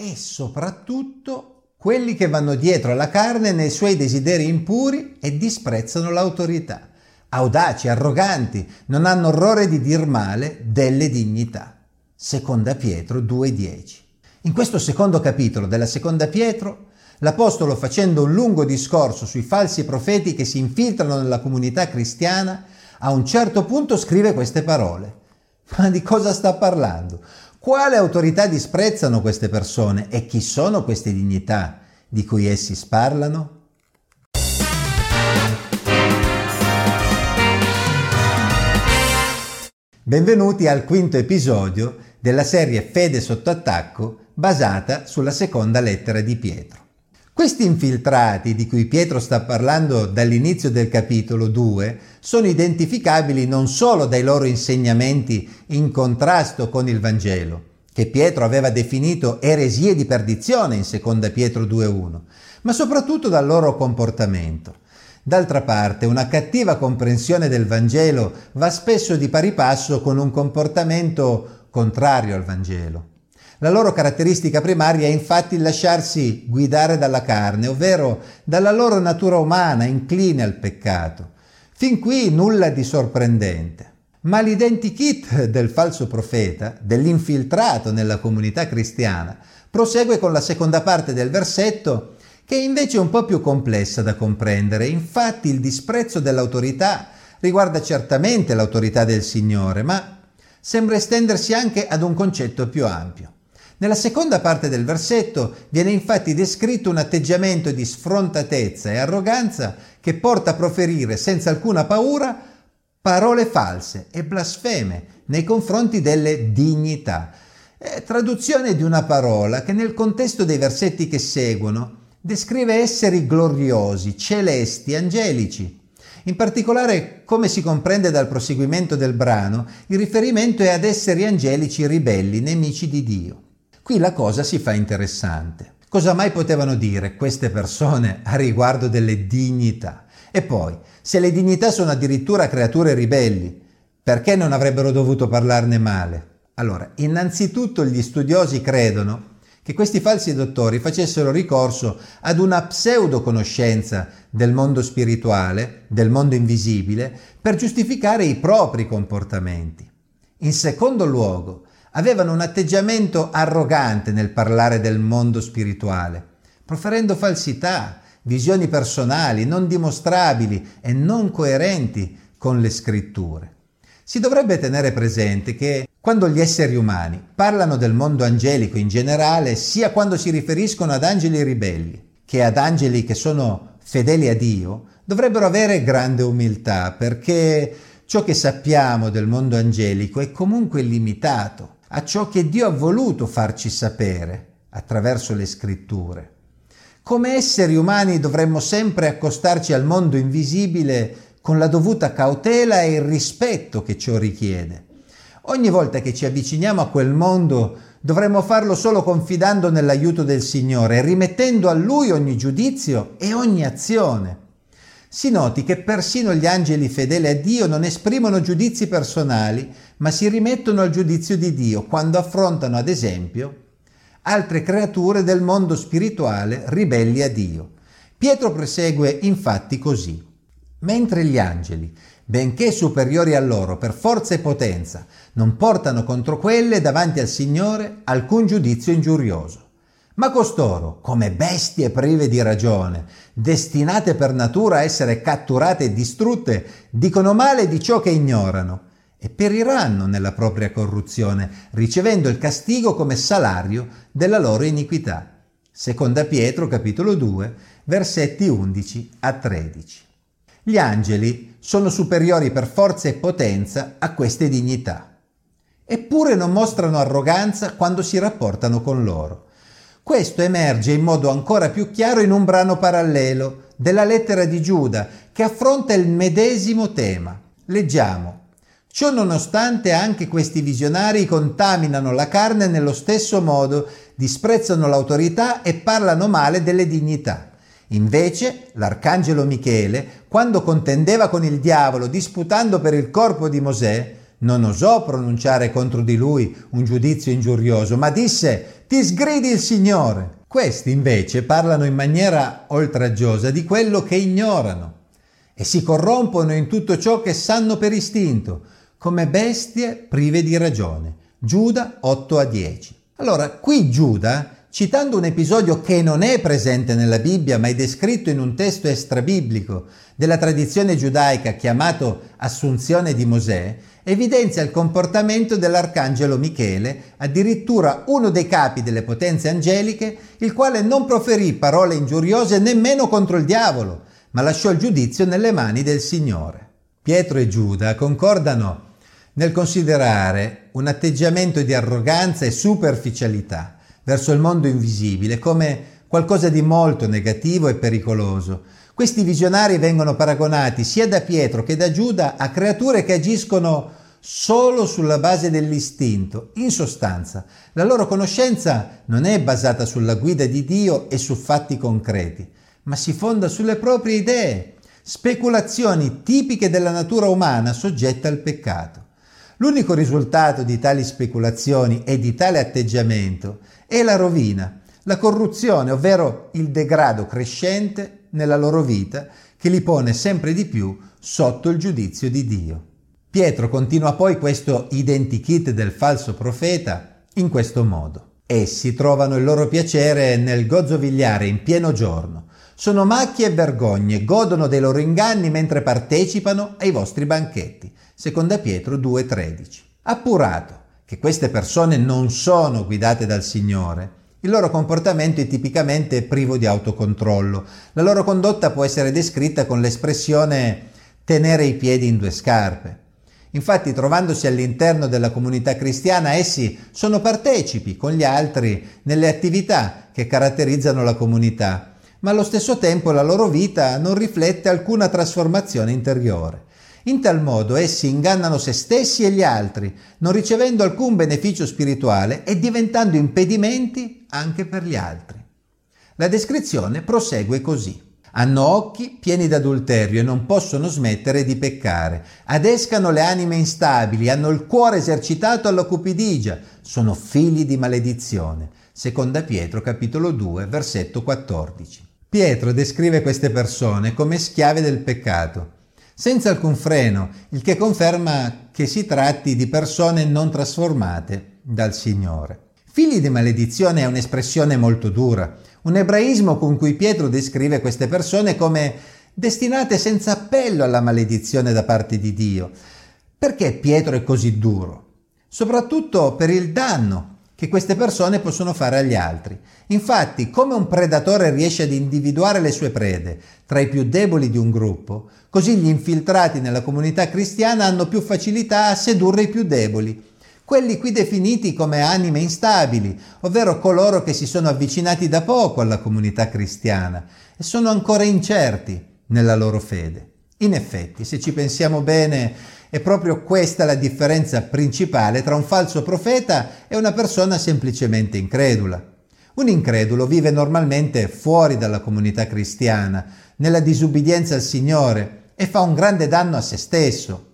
e soprattutto quelli che vanno dietro alla carne nei suoi desideri impuri e disprezzano l'autorità. Audaci, arroganti, non hanno orrore di dir male delle dignità. Seconda Pietro 2,10. In questo secondo capitolo della Seconda Pietro, l'Apostolo facendo un lungo discorso sui falsi profeti che si infiltrano nella comunità cristiana, a un certo punto scrive queste parole. Ma di cosa sta parlando? Quale autorità disprezzano queste persone e chi sono queste dignità di cui essi parlano? Benvenuti al quinto episodio della serie Fede sotto attacco basata sulla seconda lettera di Pietro. Questi infiltrati di cui Pietro sta parlando dall'inizio del capitolo 2 sono identificabili non solo dai loro insegnamenti in contrasto con il Vangelo, che Pietro aveva definito eresie di perdizione in 2 Pietro 2.1, ma soprattutto dal loro comportamento. D'altra parte, una cattiva comprensione del Vangelo va spesso di pari passo con un comportamento contrario al Vangelo. La loro caratteristica primaria è infatti lasciarsi guidare dalla carne, ovvero dalla loro natura umana incline al peccato. Fin qui nulla di sorprendente. Ma l'identikit del falso profeta, dell'infiltrato nella comunità cristiana, prosegue con la seconda parte del versetto che è invece un po' più complessa da comprendere. Infatti il disprezzo dell'autorità riguarda certamente l'autorità del Signore, ma sembra estendersi anche ad un concetto più ampio. Nella seconda parte del versetto viene infatti descritto un atteggiamento di sfrontatezza e arroganza che porta a proferire senza alcuna paura parole false e blasfeme nei confronti delle dignità. È traduzione di una parola che nel contesto dei versetti che seguono descrive esseri gloriosi, celesti, angelici. In particolare, come si comprende dal proseguimento del brano, il riferimento è ad esseri angelici ribelli, nemici di Dio. Qui la cosa si fa interessante. Cosa mai potevano dire queste persone a riguardo delle dignità? E poi, se le dignità sono addirittura creature ribelli, perché non avrebbero dovuto parlarne male? Allora, innanzitutto gli studiosi credono che questi falsi dottori facessero ricorso ad una pseudo conoscenza del mondo spirituale, del mondo invisibile, per giustificare i propri comportamenti. In secondo luogo, avevano un atteggiamento arrogante nel parlare del mondo spirituale, proferendo falsità, visioni personali non dimostrabili e non coerenti con le scritture. Si dovrebbe tenere presente che quando gli esseri umani parlano del mondo angelico in generale, sia quando si riferiscono ad angeli ribelli che ad angeli che sono fedeli a Dio, dovrebbero avere grande umiltà perché ciò che sappiamo del mondo angelico è comunque limitato a ciò che Dio ha voluto farci sapere attraverso le scritture. Come esseri umani dovremmo sempre accostarci al mondo invisibile con la dovuta cautela e il rispetto che ciò richiede. Ogni volta che ci avviciniamo a quel mondo dovremmo farlo solo confidando nell'aiuto del Signore, rimettendo a Lui ogni giudizio e ogni azione. Si noti che persino gli angeli fedeli a Dio non esprimono giudizi personali, ma si rimettono al giudizio di Dio quando affrontano, ad esempio, altre creature del mondo spirituale ribelli a Dio. Pietro prosegue infatti così. Mentre gli angeli, benché superiori a loro per forza e potenza, non portano contro quelle davanti al Signore alcun giudizio ingiurioso. Ma costoro, come bestie prive di ragione, destinate per natura a essere catturate e distrutte, dicono male di ciò che ignorano e periranno nella propria corruzione, ricevendo il castigo come salario della loro iniquità. Seconda Pietro capitolo 2, versetti 11 a 13. Gli angeli sono superiori per forza e potenza a queste dignità. Eppure non mostrano arroganza quando si rapportano con loro. Questo emerge in modo ancora più chiaro in un brano parallelo della lettera di Giuda che affronta il medesimo tema. Leggiamo Ciò nonostante anche questi visionari contaminano la carne nello stesso modo, disprezzano l'autorità e parlano male delle dignità. Invece l'arcangelo Michele, quando contendeva con il diavolo disputando per il corpo di Mosè, non osò pronunciare contro di lui un giudizio ingiurioso, ma disse ti sgridi il Signore. Questi invece parlano in maniera oltraggiosa di quello che ignorano e si corrompono in tutto ciò che sanno per istinto, come bestie prive di ragione. Giuda 8 a 10. Allora, qui Giuda citando un episodio che non è presente nella Bibbia ma è descritto in un testo extrabiblico della tradizione giudaica chiamato Assunzione di Mosè, evidenzia il comportamento dell'arcangelo Michele, addirittura uno dei capi delle potenze angeliche, il quale non proferì parole ingiuriose nemmeno contro il diavolo, ma lasciò il giudizio nelle mani del Signore. Pietro e Giuda concordano nel considerare un atteggiamento di arroganza e superficialità verso il mondo invisibile come qualcosa di molto negativo e pericoloso. Questi visionari vengono paragonati sia da Pietro che da Giuda a creature che agiscono solo sulla base dell'istinto. In sostanza, la loro conoscenza non è basata sulla guida di Dio e su fatti concreti, ma si fonda sulle proprie idee, speculazioni tipiche della natura umana soggetta al peccato. L'unico risultato di tali speculazioni e di tale atteggiamento è la rovina, la corruzione, ovvero il degrado crescente nella loro vita che li pone sempre di più sotto il giudizio di Dio. Pietro continua poi questo identikit del falso profeta in questo modo. Essi trovano il loro piacere nel gozzovigliare in pieno giorno. Sono macchie e vergogne, godono dei loro inganni mentre partecipano ai vostri banchetti. Seconda Pietro 2,13. Appurato che queste persone non sono guidate dal Signore, il loro comportamento è tipicamente privo di autocontrollo. La loro condotta può essere descritta con l'espressione tenere i piedi in due scarpe. Infatti, trovandosi all'interno della comunità cristiana, essi sono partecipi con gli altri nelle attività che caratterizzano la comunità, ma allo stesso tempo la loro vita non riflette alcuna trasformazione interiore. In tal modo essi ingannano se stessi e gli altri, non ricevendo alcun beneficio spirituale e diventando impedimenti anche per gli altri. La descrizione prosegue così. Hanno occhi pieni d'adulterio e non possono smettere di peccare. Adescano le anime instabili, hanno il cuore esercitato alla cupidigia, sono figli di maledizione. Seconda Pietro capitolo 2 versetto 14. Pietro descrive queste persone come schiave del peccato senza alcun freno, il che conferma che si tratti di persone non trasformate dal Signore. Figli di maledizione è un'espressione molto dura, un ebraismo con cui Pietro descrive queste persone come destinate senza appello alla maledizione da parte di Dio. Perché Pietro è così duro? Soprattutto per il danno che queste persone possono fare agli altri. Infatti, come un predatore riesce ad individuare le sue prede tra i più deboli di un gruppo, così gli infiltrati nella comunità cristiana hanno più facilità a sedurre i più deboli, quelli qui definiti come anime instabili, ovvero coloro che si sono avvicinati da poco alla comunità cristiana e sono ancora incerti nella loro fede. In effetti, se ci pensiamo bene, è proprio questa la differenza principale tra un falso profeta e una persona semplicemente incredula. Un incredulo vive normalmente fuori dalla comunità cristiana, nella disubbidienza al Signore e fa un grande danno a se stesso.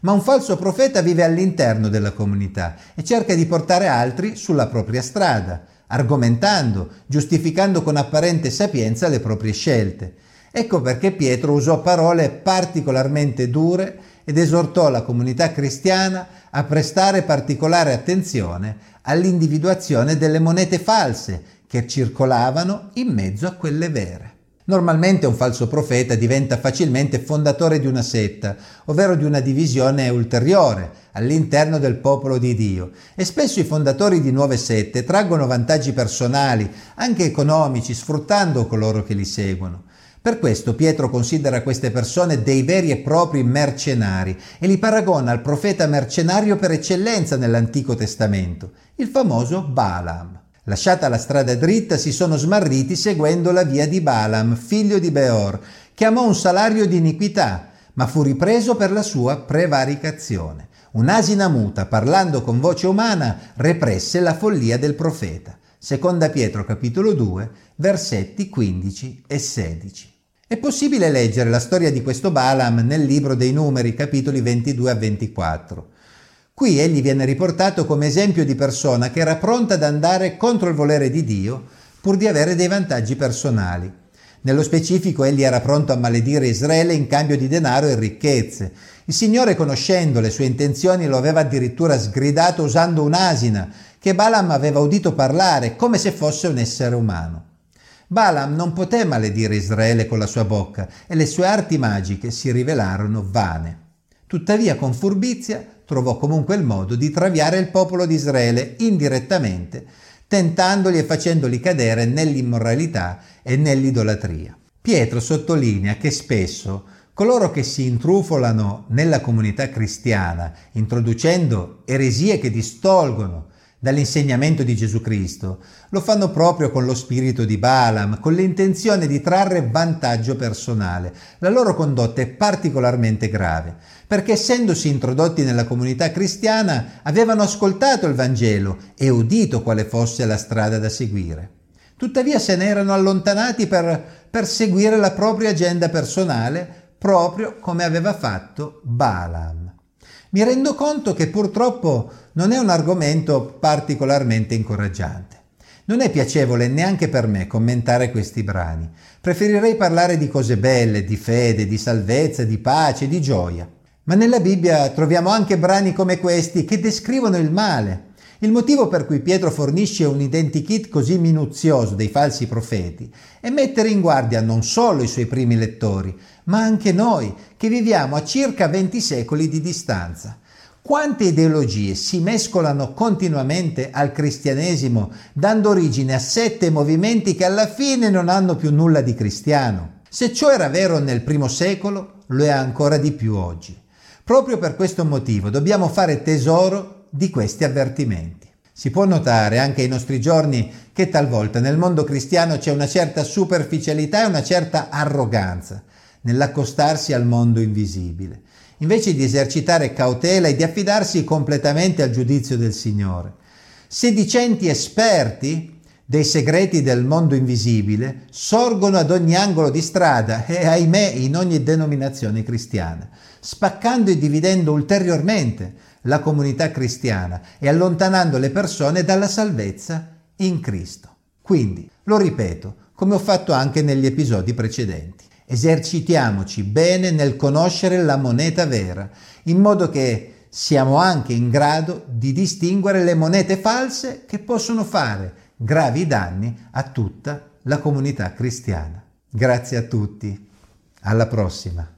Ma un falso profeta vive all'interno della comunità e cerca di portare altri sulla propria strada, argomentando, giustificando con apparente sapienza le proprie scelte. Ecco perché Pietro usò parole particolarmente dure ed esortò la comunità cristiana a prestare particolare attenzione all'individuazione delle monete false che circolavano in mezzo a quelle vere. Normalmente un falso profeta diventa facilmente fondatore di una setta, ovvero di una divisione ulteriore all'interno del popolo di Dio e spesso i fondatori di nuove sette traggono vantaggi personali, anche economici, sfruttando coloro che li seguono. Per questo Pietro considera queste persone dei veri e propri mercenari e li paragona al profeta mercenario per eccellenza nell'Antico Testamento, il famoso Balaam. Lasciata la strada dritta, si sono smarriti seguendo la via di Balaam, figlio di Beor, che amò un salario di iniquità, ma fu ripreso per la sua prevaricazione. Un'asina muta, parlando con voce umana, represse la follia del profeta. Seconda Pietro capitolo 2, versetti 15 e 16. È possibile leggere la storia di questo Balaam nel libro dei numeri, capitoli 22 a 24. Qui egli viene riportato come esempio di persona che era pronta ad andare contro il volere di Dio pur di avere dei vantaggi personali. Nello specifico egli era pronto a maledire Israele in cambio di denaro e ricchezze. Il Signore, conoscendo le sue intenzioni, lo aveva addirittura sgridato usando un'asina che Balaam aveva udito parlare come se fosse un essere umano. Balaam non poté maledire Israele con la sua bocca e le sue arti magiche si rivelarono vane. Tuttavia con furbizia trovò comunque il modo di traviare il popolo di Israele indirettamente tentandoli e facendoli cadere nell'immoralità e nell'idolatria. Pietro sottolinea che spesso coloro che si intrufolano nella comunità cristiana, introducendo eresie che distolgono dall'insegnamento di Gesù Cristo, lo fanno proprio con lo spirito di Balaam, con l'intenzione di trarre vantaggio personale. La loro condotta è particolarmente grave, perché essendosi introdotti nella comunità cristiana avevano ascoltato il Vangelo e udito quale fosse la strada da seguire. Tuttavia se ne erano allontanati per perseguire la propria agenda personale, proprio come aveva fatto Balaam. Mi rendo conto che purtroppo non è un argomento particolarmente incoraggiante. Non è piacevole neanche per me commentare questi brani. Preferirei parlare di cose belle, di fede, di salvezza, di pace, di gioia. Ma nella Bibbia troviamo anche brani come questi che descrivono il male. Il motivo per cui Pietro fornisce un identikit così minuzioso dei falsi profeti è mettere in guardia non solo i suoi primi lettori, ma anche noi che viviamo a circa 20 secoli di distanza. Quante ideologie si mescolano continuamente al cristianesimo, dando origine a sette movimenti che alla fine non hanno più nulla di cristiano? Se ciò era vero nel primo secolo, lo è ancora di più oggi. Proprio per questo motivo dobbiamo fare tesoro di questi avvertimenti. Si può notare anche ai nostri giorni che talvolta nel mondo cristiano c'è una certa superficialità e una certa arroganza nell'accostarsi al mondo invisibile invece di esercitare cautela e di affidarsi completamente al giudizio del Signore. Sedicenti esperti dei segreti del mondo invisibile sorgono ad ogni angolo di strada e ahimè in ogni denominazione cristiana, spaccando e dividendo ulteriormente la comunità cristiana e allontanando le persone dalla salvezza in Cristo. Quindi, lo ripeto, come ho fatto anche negli episodi precedenti. Esercitiamoci bene nel conoscere la moneta vera, in modo che siamo anche in grado di distinguere le monete false che possono fare gravi danni a tutta la comunità cristiana. Grazie a tutti, alla prossima.